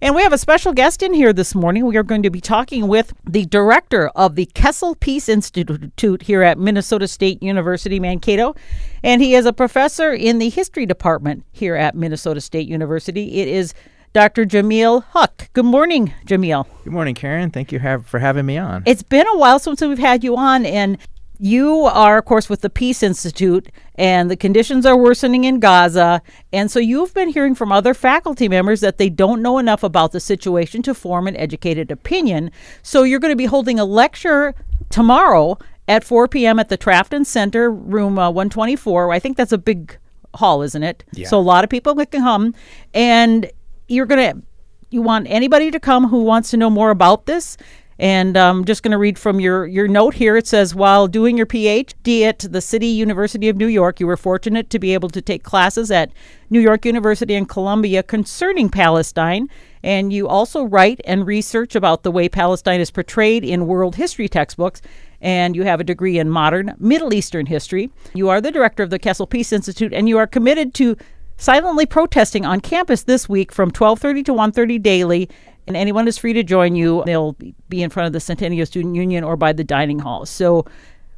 And we have a special guest in here this morning. We are going to be talking with the director of the Kessel Peace Institute here at Minnesota State University, Mankato. And he is a professor in the history department here at Minnesota State University. It is Dr. Jameel Haque. Good morning, Jameel. Good morning, Karen. Thank you have, for having me on. It's been a while since we've had you on, and you are, of course, with the Peace Institute, and the conditions are worsening in Gaza. And so you've been hearing from other faculty members that they don't know enough about the situation to form an educated opinion. So you're going to be holding a lecture tomorrow at 4 p.m. at the Trafton Center, room uh, 124. I think that's a big hall, isn't it? Yeah. So a lot of people can come. And you're going to, you want anybody to come who wants to know more about this and I'm just going to read from your, your note here. It says, while doing your PhD at the City University of New York, you were fortunate to be able to take classes at New York University and Columbia concerning Palestine. And you also write and research about the way Palestine is portrayed in world history textbooks. And you have a degree in modern Middle Eastern history. You are the director of the Kessel Peace Institute, and you are committed to silently protesting on campus this week from 12:30 to 1:30 daily and anyone is free to join you. They'll be in front of the Centennial Student Union or by the dining hall. So,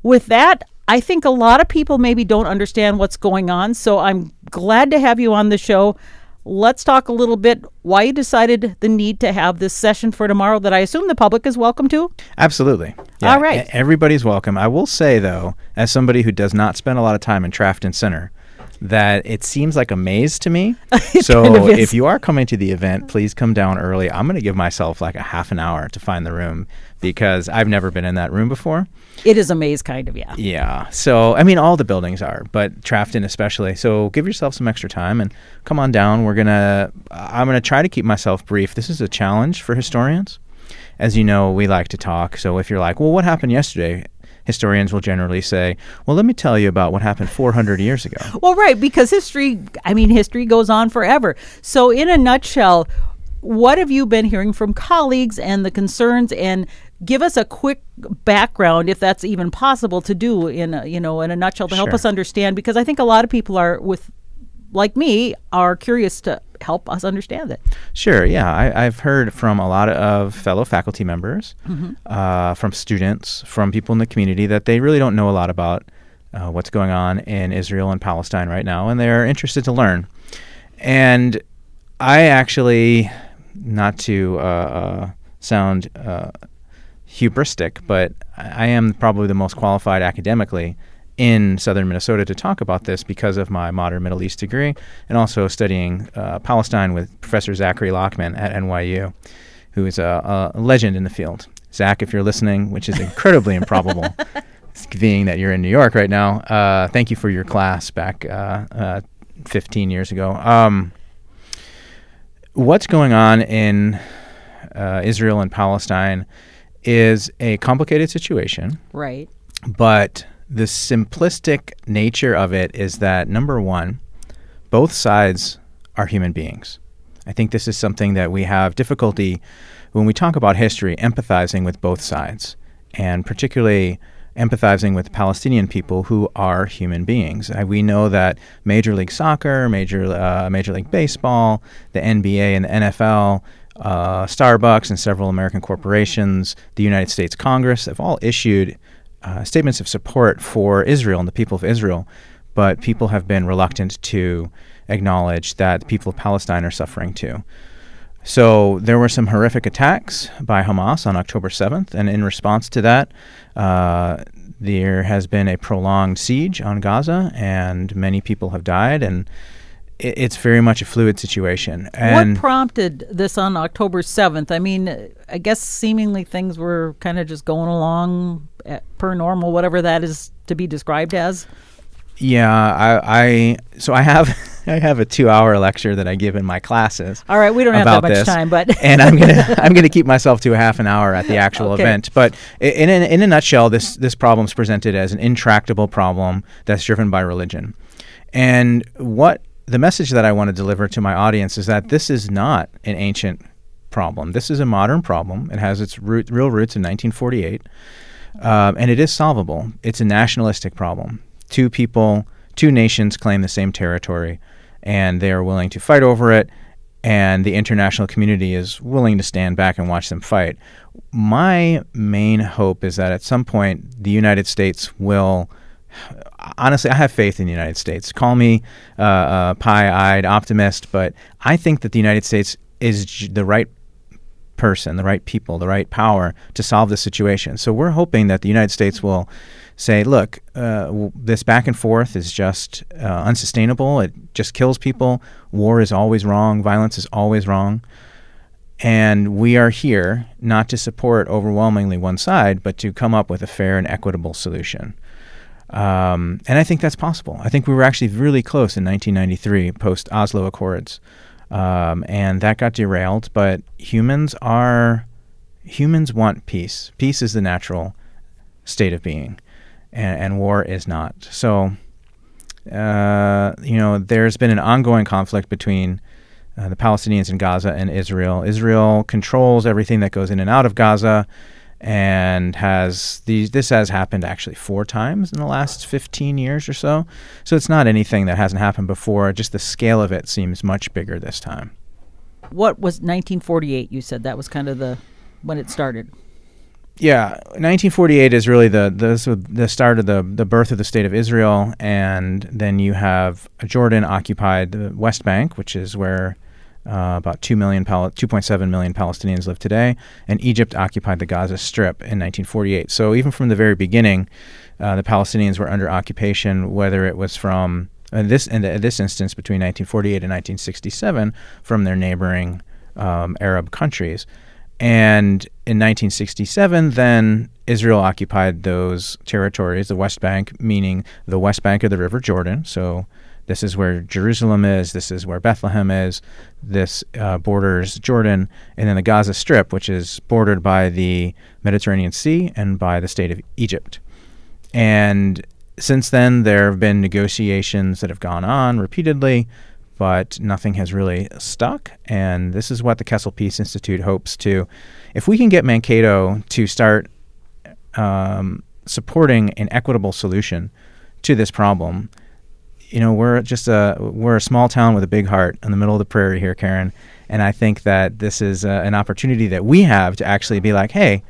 with that, I think a lot of people maybe don't understand what's going on. So, I'm glad to have you on the show. Let's talk a little bit why you decided the need to have this session for tomorrow that I assume the public is welcome to. Absolutely. Yeah, All right. Everybody's welcome. I will say, though, as somebody who does not spend a lot of time in Trafton Center, that it seems like a maze to me. so kind of if you are coming to the event, please come down early. I'm going to give myself like a half an hour to find the room because I've never been in that room before. It is a maze, kind of, yeah. Yeah. So, I mean, all the buildings are, but Trafton especially. So, give yourself some extra time and come on down. We're going to, I'm going to try to keep myself brief. This is a challenge for historians. As you know, we like to talk. So, if you're like, well, what happened yesterday? Historians will generally say, well, let me tell you about what happened 400 years ago. Well, right, because history, I mean, history goes on forever. So, in a nutshell, what have you been hearing from colleagues and the concerns and give us a quick background if that's even possible to do in a, you know in a nutshell to help sure. us understand because I think a lot of people are with like me are curious to help us understand it. Sure. Yeah, I, have heard from a lot of fellow faculty members, mm-hmm. uh, from students, from people in the community that they really don't know a lot about uh, what's going on in Israel and Palestine right now, and they're interested to learn. And I actually, not to uh, uh sound uh, hubristic, but I am probably the most qualified academically in southern Minnesota to talk about this because of my modern Middle East degree and also studying uh, Palestine with Professor Zachary Lockman at NYU, who is a, a, legend in the field. Zach, if you're listening, which is incredibly improbable, being that you're in New York right now, uh, thank you for your class back uh, uh 15 years ago. Um, what's going on in uh, Israel and Palestine is a complicated situation. Right. But the simplistic nature of it is that number one, both sides are human beings. I think this is something that we have difficulty when we talk about history, empathizing with both sides, and particularly empathizing with Palestinian people who are human beings. Uh, we know that Major League Soccer, Major uh, Major League Baseball, the NBA, and the NFL. Uh, Starbucks and several American corporations, the United States Congress have all issued uh, statements of support for Israel and the people of Israel, but people have been reluctant to acknowledge that the people of Palestine are suffering too. So there were some horrific attacks by Hamas on October 7th, and in response to that, uh, there has been a prolonged siege on Gaza, and many people have died, and it's very much a fluid situation. And what prompted this on October 7th? I mean, I guess seemingly things were kind of just going along eh, per normal, whatever that is to be described as. Yeah, I, I so I have I have a two hour lecture that I give in my classes. All right, we don't have that much this, time, but and I'm gonna I'm gonna keep myself to a half an hour at the actual okay. event. But in in, in a nutshell, this this problem is presented as an intractable problem that's driven by religion, and what the message that I want to deliver to my audience is that this is not an ancient problem. This is a modern problem. It has its root, real roots in 1948, um, and it is solvable. It's a nationalistic problem two people, two nations claim the same territory, and they are willing to fight over it and the international community is willing to stand back and watch them fight. My main hope is that at some point the United States will. Honestly, I have faith in the United States. Call me uh, a pie-eyed optimist, but I think that the United States is the right person, the right people, the right power to solve this situation. So we're hoping that the United States will say, look, uh, this back and forth is just uh, unsustainable. It just kills people. War is always wrong. Violence is always wrong. And we are here not to support overwhelmingly one side, but to come up with a fair and equitable solution. Um, and I think that's possible. I think we were actually really close in 1993, post Oslo Accords, um, and that got derailed. But humans are humans want peace. Peace is the natural state of being, and, and war is not. So, uh, you know, there's been an ongoing conflict between uh, the Palestinians in Gaza and Israel. Israel controls everything that goes in and out of Gaza and has these this has happened actually four times in the last 15 years or so so it's not anything that hasn't happened before just the scale of it seems much bigger this time What was 1948? You said that was kind of the when it started. yeah 1948 is really the the, the start of the the birth of the state of Israel and then you have Jordan occupied the West Bank which is where uh, about 2 million Pal- 2.7 million Palestinians live today, and Egypt occupied the Gaza Strip in 1948. So even from the very beginning, uh, the Palestinians were under occupation, whether it was from this in the, this instance between 1948 and 1967 from their neighboring um, Arab countries. And in 1967, then Israel occupied those territories, the West Bank, meaning the West Bank of the River Jordan. So this is where Jerusalem is. This is where Bethlehem is. This uh, borders Jordan, and then the Gaza Strip, which is bordered by the Mediterranean Sea and by the state of Egypt. And since then, there have been negotiations that have gone on repeatedly, but nothing has really stuck. And this is what the Kessel Peace Institute hopes to. If we can get Mankato to start um, supporting an equitable solution to this problem, you know, we're just a we're a small town with a big heart in the middle of the prairie here, Karen. And I think that this is uh, an opportunity that we have to actually be like, hey,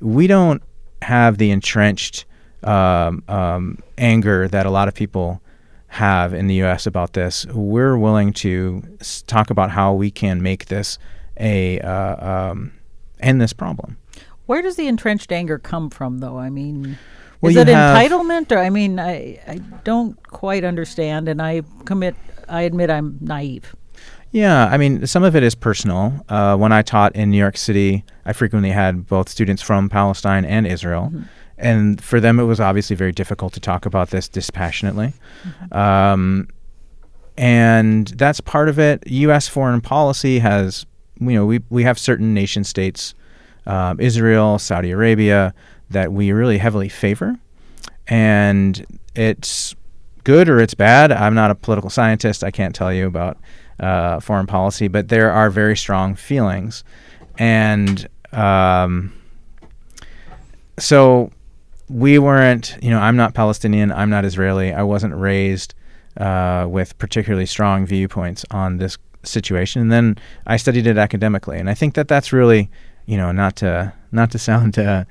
we don't have the entrenched um, um, anger that a lot of people have in the U.S. about this. We're willing to talk about how we can make this a uh, um, end this problem. Where does the entrenched anger come from, though? I mean, Well, is it entitlement, or I mean, I I don't quite understand, and I commit, I admit, I'm naive. Yeah, I mean, some of it is personal. Uh, when I taught in New York City, I frequently had both students from Palestine and Israel. And for them, it was obviously very difficult to talk about this dispassionately. Um, and that's part of it. U.S. foreign policy has, you know, we, we have certain nation states, um, Israel, Saudi Arabia, that we really heavily favor. And it's good or it's bad. I'm not a political scientist. I can't tell you about uh, foreign policy, but there are very strong feelings. And um, so we weren't, you know, I'm not Palestinian, I'm not Israeli, I wasn't raised uh, with particularly strong viewpoints on this situation. And then I studied it academically, and I think that that's really, you know, not to not to sound uh,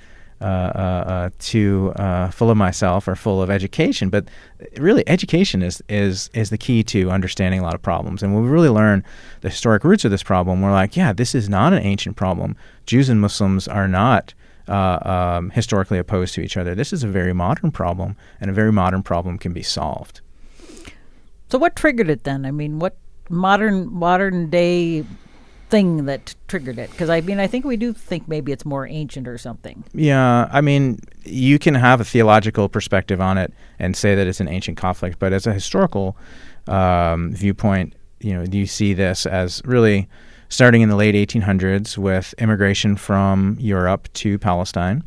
too uh, full of myself or full of education, but really education is is is the key to understanding a lot of problems. And when we really learn the historic roots of this problem, we're like, yeah, this is not an ancient problem. Jews and Muslims are not uh, um, historically opposed to each other. This is a very modern problem, and a very modern problem can be solved. So, what triggered it then? I mean, what modern modern day thing that triggered it? Because I mean, I think we do think maybe it's more ancient or something. Yeah, I mean, you can have a theological perspective on it and say that it's an ancient conflict, but as a historical um, viewpoint, you know, do you see this as really starting in the late 1800s with immigration from Europe to Palestine,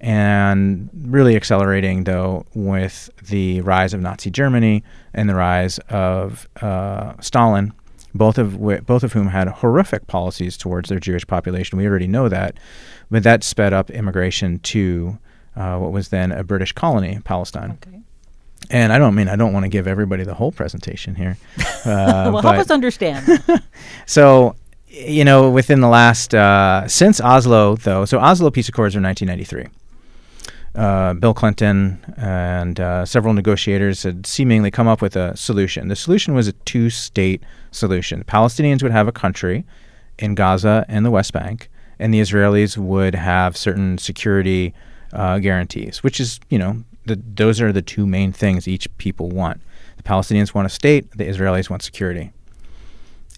and really accelerating though with the rise of Nazi Germany and the rise of uh, Stalin both of whi- both of whom had horrific policies towards their Jewish population. We already know that, but that sped up immigration to uh, what was then a British colony, Palestine. Okay. and I don't mean I don't want to give everybody the whole presentation here. Uh, well, help us understand. so, you know, within the last uh, since Oslo, though, so Oslo peace accords are 1993. Uh, Bill Clinton and uh, several negotiators had seemingly come up with a solution. The solution was a two-state solution. The Palestinians would have a country in Gaza and the West Bank, and the Israelis would have certain security uh, guarantees, which is, you know, the, those are the two main things each people want. The Palestinians want a state, the Israelis want security.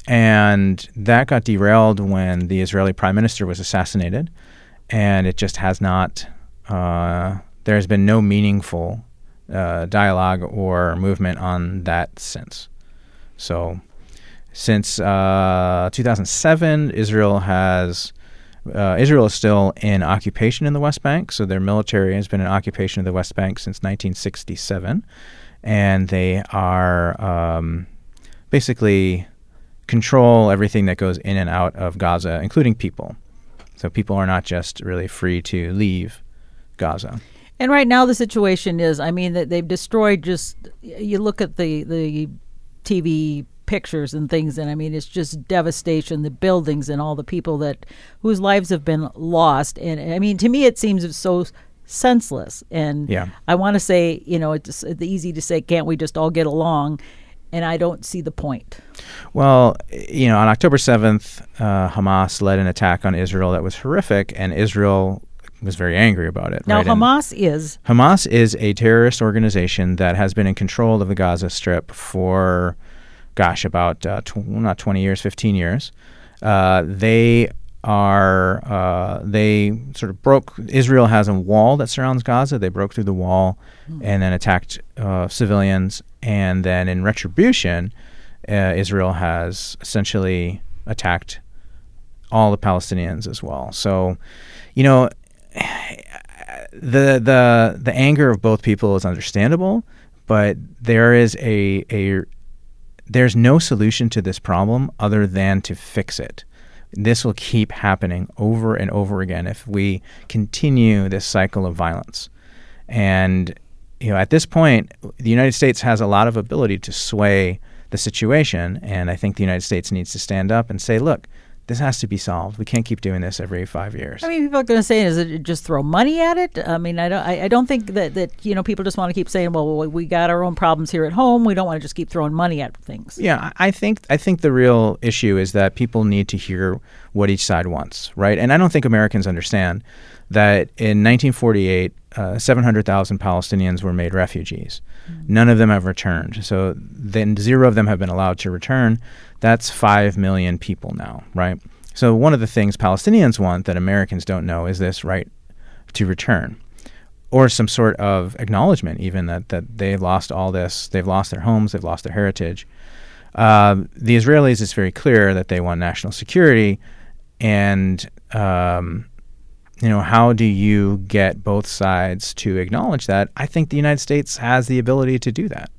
And that got derailed when the Israeli prime minister was assassinated, and it just has not. Uh, there has been no meaningful uh, dialogue or movement on that since. So, since uh, 2007, Israel has uh, Israel is still in occupation in the West Bank. So their military has been in occupation of the West Bank since 1967, and they are um, basically control everything that goes in and out of Gaza, including people. So people are not just really free to leave Gaza. And right now, the situation is, I mean, that they've destroyed just. You look at the the TV pictures and things, and I mean, it's just devastation. The buildings and all the people that whose lives have been lost, and I mean, to me, it seems so senseless. And Yeah. I want to say, you know, it's, it's easy to say, can't we just all get along? And I don't see the point. Well, you know, on October 7th, uh, Hamas led an attack on Israel that was horrific, and Israel was very angry about it. Now, right? And Hamas is Hamas is a terrorist organization that has been in control of the Gaza Strip for, gosh, about uh, tw- not 20 years, 15 years. Uh, they are uh, they sort of broke. Israel has a wall that surrounds Gaza. They broke through the wall and then attacked uh, civilians. And then in retribution, uh, Israel has essentially attacked all the Palestinians as well. So, you know, the the the anger of both people is understandable, but there is a a there's no solution to this problem other than to fix it. This will keep happening over and over again if we continue this cycle of violence. And you know, at this point, the United States has a lot of ability to sway the situation, and I think the United States needs to stand up and say, "Look, this has to be solved. We can't keep doing this every five years." I mean, people are going to say, "Is it just throw money at it?" I mean, I don't. I, I don't think that that you know people just want to keep saying, "Well, we- got our own problems here at home. We don't want to just keep throwing money at things." Yeah, I think I think the real issue is that people need to hear what each side wants, right? And I don't think Americans understand that in 1948, uh, 700,000 Palestinians were made refugees. None of them have returned. So then zero of them have been allowed to return. That's 5 million people now, right? So one of the things Palestinians want that Americans don't know is this right to return or some sort of acknowledgement even that, that they lost all this they've lost their homes they've lost their heritage. Um, the israelis it's very clear that they want national security and um, you know how do you get both sides to acknowledge that? I think the united states has the ability to do that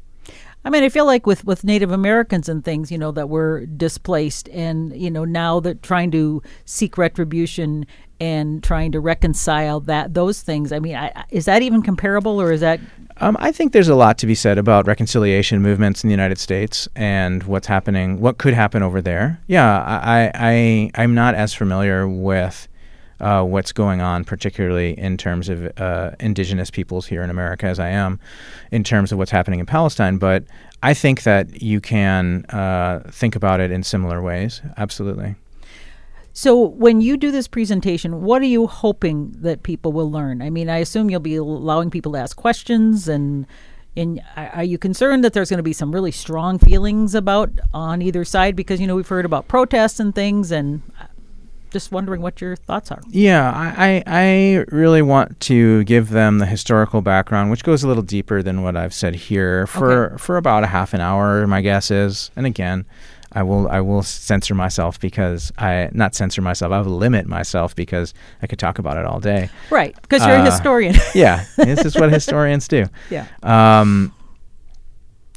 I mean, I feel like with with Native Americans and things, you know, that were displaced, and you know, now they're trying to seek retribution and trying to reconcile that those things. I mean, I, is that even comparable, or is that Um, I think there's a lot to be said about reconciliation movements in the United States and what's happening, what could happen over there. Yeah, I, I, I'm not as familiar with uh, what's going on, particularly in terms of uh, indigenous peoples here in America, as I am in terms of what's happening in Palestine. But I think that you can uh, think about it in similar ways. Absolutely. So, when you do this presentation, what are you hoping that people will learn? I mean, I assume you'll be allowing people to ask questions, and and are you concerned that there's going to be some really strong feelings about on either side? Because you know we've heard about protests and things, and just wondering what your thoughts are. Yeah, I, I I really want to give them the historical background, which goes a little deeper than what I've said here for for about a half an hour. My guess is, and again, I will I will censor myself because I not censor myself. I will limit myself because I could talk about it all day. Right, because you're a Uh, historian. Yeah, this is what historians do. yeah. Um,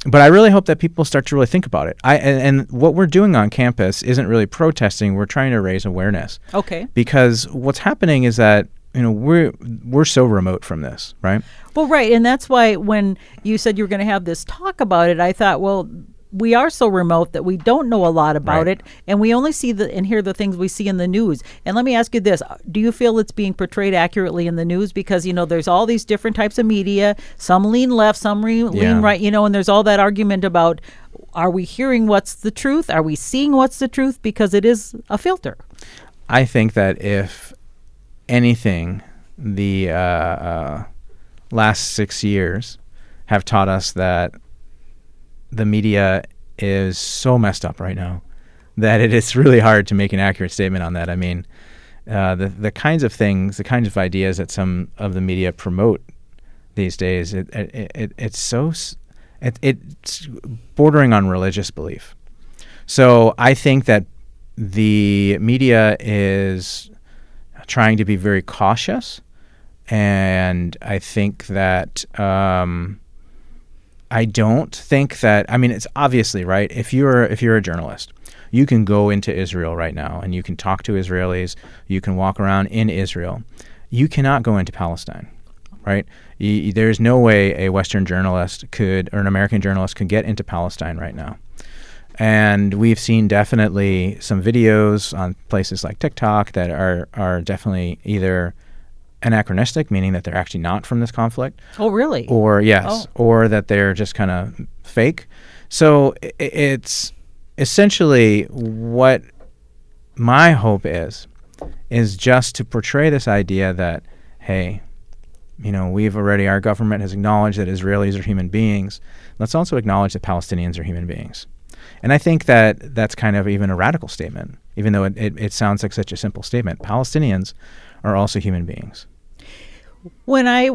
but I really hope that people start to really think about it. I and, and what we're doing on campus isn't really protesting. We're trying to raise awareness Okay. because what's happening is that you know we're we're so remote from this, right? Well, right, and that's why when you said you were going to have this talk about it, I thought, well, we are so remote that we don't know a lot about Right. it, and we only see the and hear the things we see in the news. And let me ask you this: Do you feel it's being portrayed accurately in the news? Because you know, there's all these different types of media. Some lean left, some re- Yeah. lean right. You know, and there's all that argument about: Are we hearing what's the truth? Are we seeing what's the truth? Because it is a filter. I think that if anything, the uh, uh, last six years have taught us that the media is so messed up right now that it is really hard to make an accurate statement on that. I mean, uh, the the kinds of things, the kinds of ideas that some of the media promote these days, it, it, it it's so it, it's bordering on religious belief. So I think that the media is trying to be very cautious, and I think that um, I don't think that. I mean, it's obviously right. If you're if you're a journalist, you can go into Israel right now and you can talk to Israelis. You can walk around in Israel. You cannot go into Palestine, right? There's no way a Western journalist could or an American journalist could get into Palestine right now. And we've seen definitely some videos on places like TikTok that are are definitely either anachronistic, meaning that they're actually not from this conflict, Oh, really? or yes, Oh. or that they're just kind of fake. So it's essentially what my hope is is just to portray this idea that hey, you know, we've already our government has acknowledged that Israelis are human beings. Let's also acknowledge that Palestinians are human beings. And I think that that's kind of even a radical statement, even though it, it, it sounds like such a simple statement. Palestinians are also human beings. When I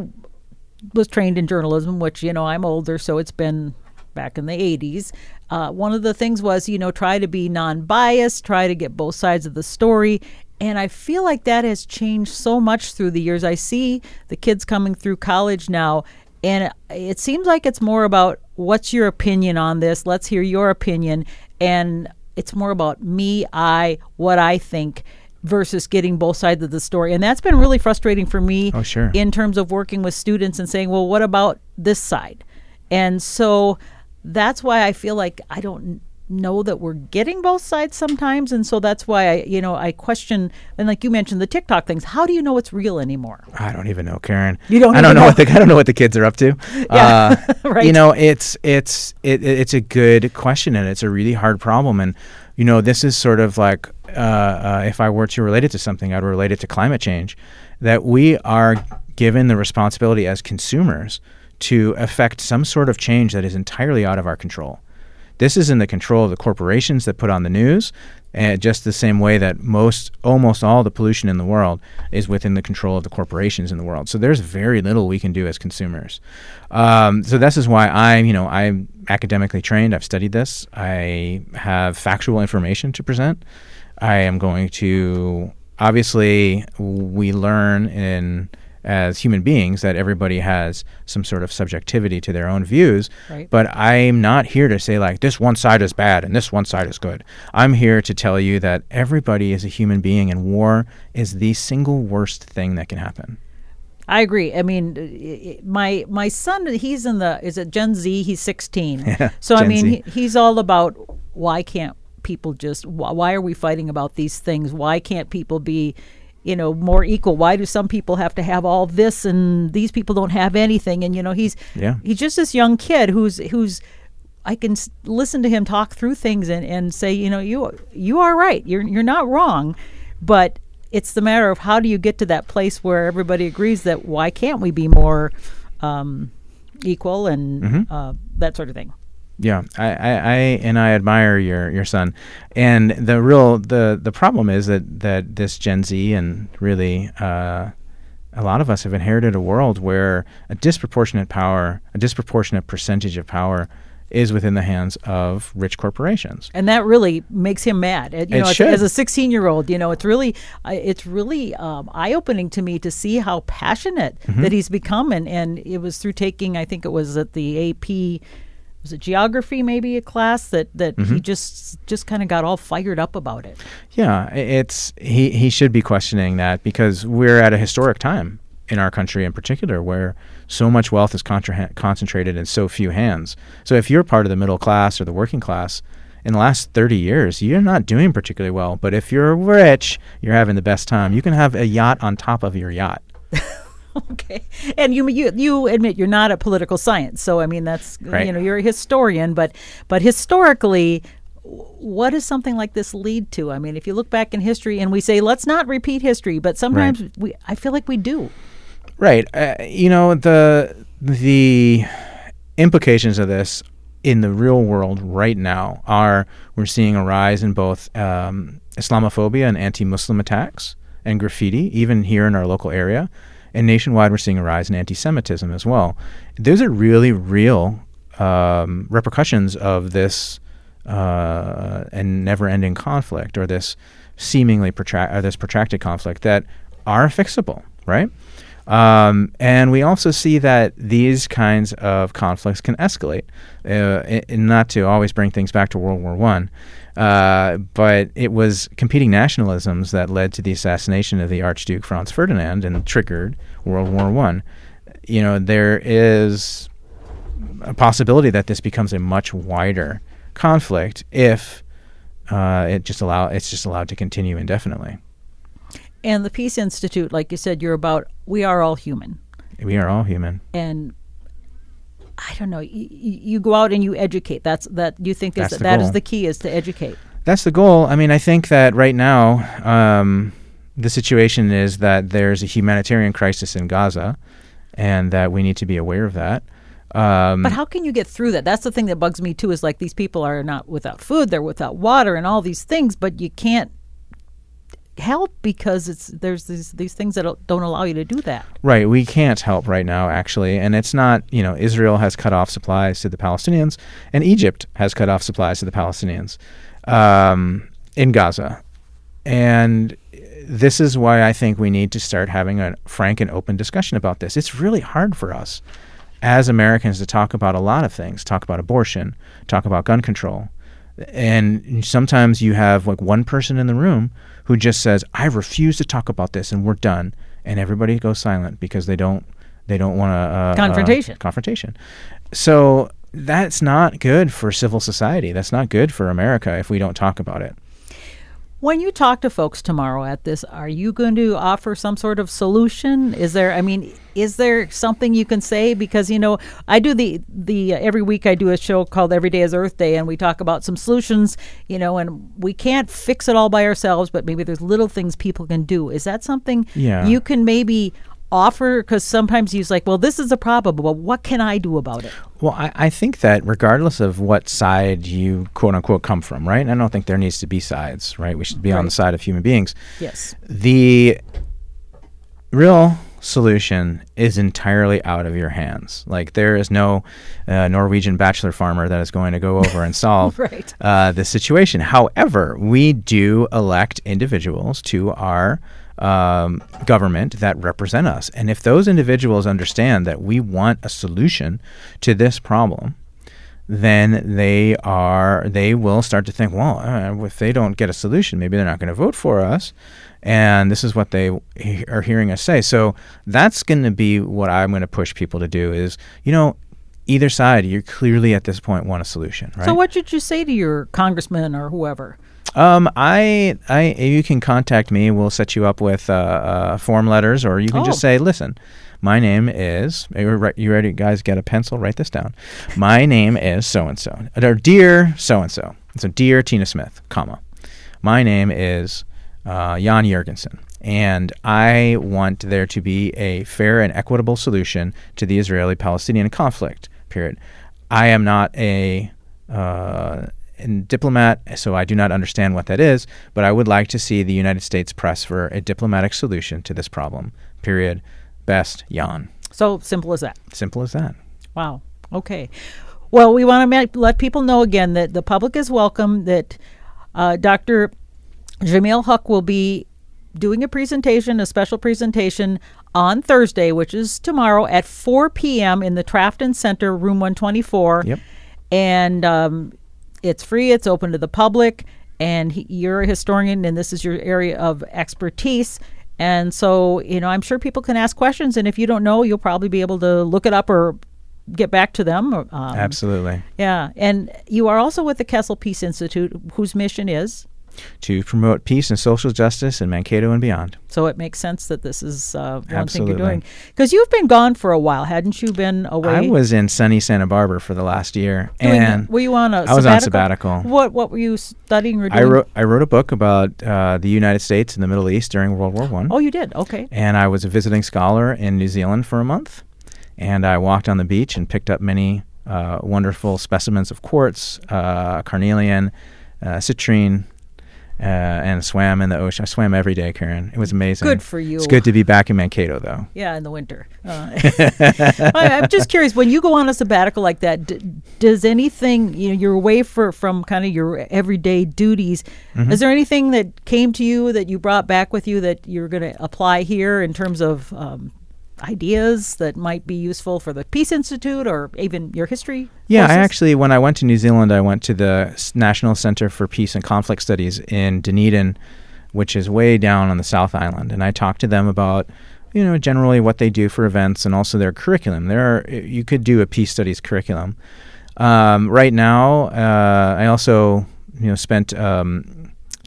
was trained in journalism, which you know I'm older, so it's been back in the 80s. Uh, one of the things was you know try to be non-biased, try to get both sides of the story, and I feel like that has changed so much through the years. I see the kids coming through college now, and it seems like it's more about what's your opinion on this. Let's hear your opinion, and it's more about me, I, what I think. Versus getting both sides of the story, and that's been really frustrating for me Oh, sure. in terms of working with students and saying, well, what about this side? And so that's why I feel like I don't know that we're getting both sides sometimes. And so that's why I, you know, I question, and like you mentioned, the TikTok things. How do you know it's real anymore? I don't even know, Karen. You don't I don't know, know. what the I don't know what the kids are up to. Yeah, Uh, right. You know, it's it's it, it's a good question and it's a really hard problem. And you know, this is sort of like uh, uh, if I were to relate it to something, I'd relate it to climate change. That we are given the responsibility as consumers to affect some sort of change that is entirely out of our control. This is in the control of the corporations that put on the news, and just the same way that most, almost all the pollution in the world is within the control of the corporations in the world. So there's very little we can do as consumers. Um, so this is why I'm, you know, I'm academically trained. I've studied this. I have factual information to present. I am going to obviously we learn in as human beings that everybody has some sort of subjectivity to their own views Right. but i'm not here to say like this one side is bad and this one side is good i'm here to tell you that everybody is a human being and war is the single worst thing that can happen I agree. I mean, i- my my son, he's in the is it Gen Z? He's sixteen. Yeah, so I mean, he, he's all about why can't people just why are we fighting about these things? Why can't people be, you know, more equal? Why do some people have to have all this and these people don't have anything? And you know, he's Yeah. he's just this young kid who's who's I can s- listen to him talk through things and, and say, you know, you you are right. You're you're not wrong, but it's the matter of how do you get to that place where everybody agrees that why can't we be more um, equal and uh, that sort of thing. Yeah, I, I, I and I admire your your son, and the real the the problem is that that this Gen Z and really uh, a lot of us have inherited a world where a disproportionate power, a disproportionate percentage of power, is within the hands of rich corporations. and that really makes him mad. And, you It know, as, should. as a 16 year old, you know, it's really, it's really um, eye opening to me to see how passionate Mm-hmm. that he's become. And, and it was through taking, I think it was at the AP was it geography maybe a class that that Mm-hmm. he just just kind of got all fired up about it. Yeah, it's he he should be questioning that because we're at a historic time in our country in particular where so much wealth is contra- concentrated in so few hands. So if you're part of the middle class or the working class in the last 30 years, you're not doing particularly well, but if you're rich, you're having the best time. You can have a yacht on top of your yacht. Okay, and you you you admit you're not a political science, so I mean that's Right. you know you're a historian, but but historically, what does something like this lead to? I mean, if you look back in history and we say let's not repeat history, but sometimes we I feel like we do. Right. Uh, you know the the implications of this in the real world right now are we're seeing a rise in both um, Islamophobia and anti-Muslim attacks and graffiti, even here in our local area, and nationwide we're seeing a rise in anti-Semitism as well. Those are really real um, repercussions of this uh, and never-ending conflict or this seemingly protract or this protracted conflict that are fixable, right? Um, and we also see that these kinds of conflicts can escalate. Uh, i- not to always bring things back to World War One, uh, but it was competing nationalisms that led to the assassination of the Archduke Franz Ferdinand and triggered World War One. You know, there is a possibility that this becomes a much wider conflict if uh, it just allow it's just allowed to continue indefinitely. And the Peace Institute, like you said, you're about we are all human, We are all human. and I don't know. You, you go out and you educate. That's that you think is that is goal. the key is to educate. That's the goal. I mean, I think that right now, um, the situation is that there's a humanitarian crisis in Gaza, and that we need to be aware of that. Um, But how can you get through that? That's the thing that bugs me too. Is like these people are not without food, they're without water, and all these things, but you can't help because it's there's these these things that don't- allow you to do that. Right, we can't help right now, actually, and it's not. You know, Israel has cut off supplies to the Palestinians, and Egypt has cut off supplies to the Palestinians um, in Gaza, and this is why I think we need to start having a frank and open discussion about this. It's really hard for us as Americans to talk about a lot of things, talk about abortion, talk about gun control. And sometimes you have like one person in the room who just says, "I refuse to talk about this and we're done." And everybody goes silent because they don't they don't want to uh, Confrontation. Uh, confrontation. So that's not good for civil society. That's not good for America if we don't talk about it. When you talk to folks tomorrow at this, are you going to offer some sort of solution? Is there, I mean, is there something you can say? Because you know, I do the the uh, every week I do a show called Every Day is Earth Day, and we talk about some solutions. You know, and we can't fix it all by ourselves, but maybe there's little things people can do. Is that something Yeah. you can maybe offer? Because sometimes you're like, well, this is a problem, but what can I do about it? Well, I, I think that regardless of what side you quote unquote come from, right? I don't think there needs to be sides, right? We should be on the side of human beings. Yes. The real solution is entirely out of your hands. Like there is no uh, Norwegian bachelor farmer that is going to go over and solve Right. uh, the situation. However, we do elect individuals to our um, government that represent us, and if those individuals understand that we want a solution to this problem, then they are they will start to think, well, uh, if they don't get a solution, maybe they're not going to vote for us, and this is what they are hearing us say. So that's going to be what I'm going to push people to do. Is you know, either side, you clearly at this point want a solution, right? So what should you say to your congressman or whoever? Um, I, I, you can contact me. We'll set you up with uh, uh, form letters, or you can Oh. just say, "Listen, my name is." You ready, guys? Get a pencil. Write this down. My name is so and so. Or dear so and so. So dear Tina Smith, comma. My name is uh, Jan Jurgensen, and I want there to be a fair and equitable solution to the Israeli-Palestinian conflict. Period. I am not a uh, and diplomat, so I do not understand what that is, but I would like to see the United States press for a diplomatic solution to this problem. Period. Best, Jan. So simple as that. Simple as that. Wow. Okay. Well, we want to let people know again that the public is welcome, that uh, Dr. Jameel Haque will be doing a presentation, a special presentation on Thursday, which is tomorrow at 4 p.m. in the Trafton Center, room 124. Yep. and um, it's free. It's open to the public, and he, you're a historian, and this is your area of expertise. And so, you know, I'm sure people can ask questions, and if you don't know, you'll probably be able to look it up or get back to them. Um, Absolutely. Yeah, and you are also with the Kessel Peace Institute, whose mission is To promote peace and social justice in Mankato and beyond. so it makes sense that this is uh, one thing Absolutely. you're doing because you've been gone for a while, hadn't you? Been away. I was in sunny Santa Barbara for the last year, Doing- and were you on a? I was on sabbatical. What What were you studying or doing? I wrote I wrote a book about uh, the United States and the Middle East during World War One. Oh, you did. Okay. and I was a visiting scholar in New Zealand for a month. And I walked on the beach and picked up many uh, wonderful specimens of quartz, uh, carnelian, uh, citrine, uh, and swam in the ocean. I swam every day, Karen. It was amazing. Good for you. It's good to be back in Mankato, though. Yeah, in the winter. Uh, I, I'm just curious. When you go on a sabbatical like that, d- does anything you know you're away for from kind of your everyday duties? Mm-hmm. Is there anything that came to you that you brought back with you that you're going to apply here in terms of um, ideas that might be useful for the Peace Institute or even your history? Yeah, I actually, when I went to New Zealand, I went to the National Center for Peace and Conflict Studies in Dunedin, which is way down on the South Island, and I talked to them about, you know, generally what they do for events and also their curriculum. There, are, you could do a peace studies curriculum. Um, right now, uh, I also, you know, spent um,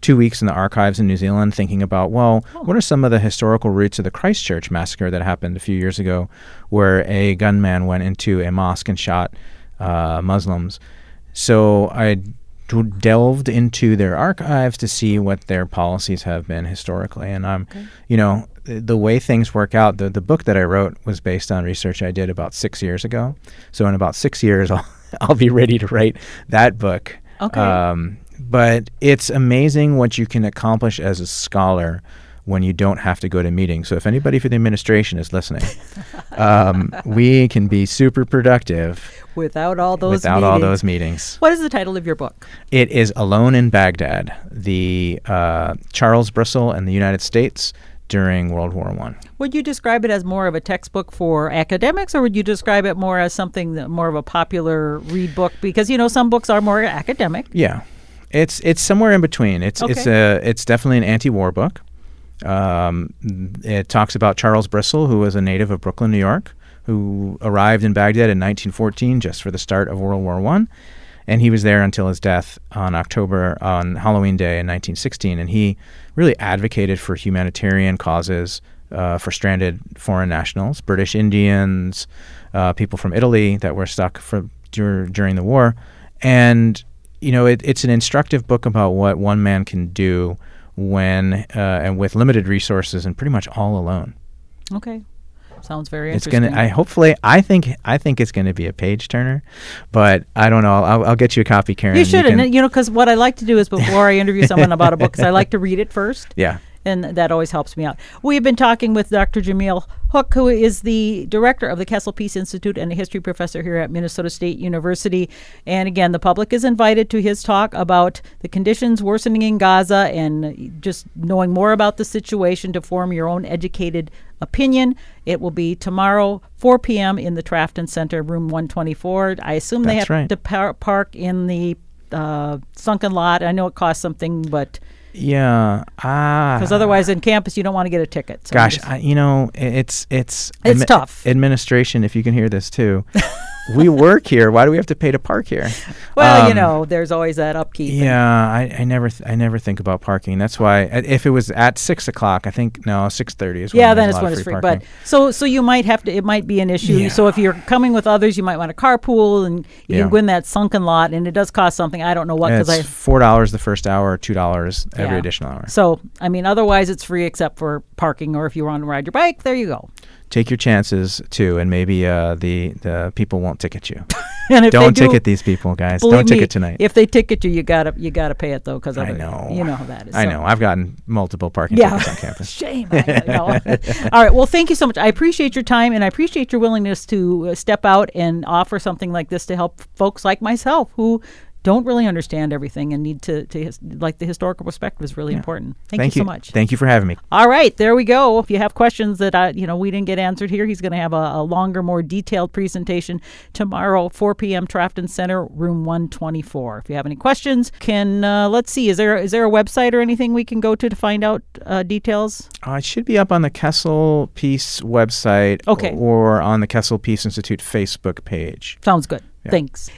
two weeks in the archives in New Zealand thinking about, well, what are some of the historical roots of the Christchurch massacre that happened a few years ago, where a gunman went into a mosque and shot uh, Muslims. So I delved into their archives to see what their policies have been historically, and I'm, you know, the way things work out. The the book that I wrote was based on research I did about six years ago. So in about six years, I'll I'll be ready to write that book. Okay. Um, but it's amazing what you can accomplish as a scholar when you don't have to go to meetings. So if anybody for the administration is listening, um, we can be super productive without all those without all meetings. those meetings. What is the title of your book? It is Alone in Baghdad, the uh, Charles Brissel and the United States during World War One. Would you describe it as more of a textbook for academics, or would you describe it more as something that more of a popular read book? Because you know some books are more academic. Yeah, it's it's somewhere in between. It's it's a it's definitely an anti-war book. Um, it talks about Charles Brissel, who was a native of Brooklyn, New York, who arrived in Baghdad in 1914, just for the start of World War One, and he was there until his death on October on Halloween Day in 1916. And he really advocated for humanitarian causes uh, for stranded foreign nationals, British Indians, uh, people from Italy that were stuck for dur- during the war, and you know it, it's an instructive book about what one man can do when uh, and with limited resources and pretty much all alone. Okay, sounds very It's interesting. gonna. I hopefully. I think. I think it's gonna be a page turner, but I don't know. I'll, I'll get you a copy, Karen. you should, can- and you know, because what I like to do is before I interview someone about a book, is I like to read it first. yeah. And that always helps me out. We have been talking with Dr. Jameel Haque, who is the director of the Kessel Peace Institute and a history professor here at Minnesota State University. And again, the public is invited to his talk about the conditions worsening in Gaza and just knowing more about the situation to form your own educated opinion. It will be tomorrow, 4 p.m. in the Trafton Center, room 124. I assume they have right. to par- park in the uh, sunken lot. I know it costs something, but Yeah. Ah. because otherwise in campus you don't want to get a ticket. So Gosh, I, you know, it's it's It's tough. Administration, if you can hear this too, we work here. Why do we have to pay to park here? well, you Um, know, there's always that upkeep. Yeah, I, I never th- I never think about parking. That's why i- if it was at six o'clock, I think no six thirty is yeah, then it's when it's free. parking. But so so you might have to. It might be an issue. Yeah. So if you're coming with others, you might want to carpool, and you Yeah. can go in that sunken lot, and it does cost something. I don't know what because I. four dollars the first hour, two dollars every Yeah. additional hour. So I mean, otherwise it's free except for parking, or if you want to ride your bike, there you go. Take your chances too, and maybe uh, the the people won't ticket you. And if Don't they do, ticket these people, guys. Don't me, ticket tonight. If they ticket you, you gotta you gotta pay it though, because I know. you know how that is. I So- know. I've gotten multiple parking Yeah. tickets on campus. Shame. All right. Well, thank you so much. I appreciate your time and I appreciate your willingness to uh, step out and offer something like this to help folks like myself who don't really understand everything and need to, to his, like the historical perspective is really important. Thank, Thank you so much. Thank you for having me. All right, there we go. If you have questions that I, you know we didn't get answered here, he's going to have a, a, longer, more detailed presentation tomorrow, 4 p.m. Trafton Center, room 124. If you have any questions, can uh, let's see, is there is there a website or anything we can go to to find out uh, details? Uh, it should be up on the Kessel Peace website, Okay. or on the Kessel Peace Institute Facebook page. Sounds good. Thanks.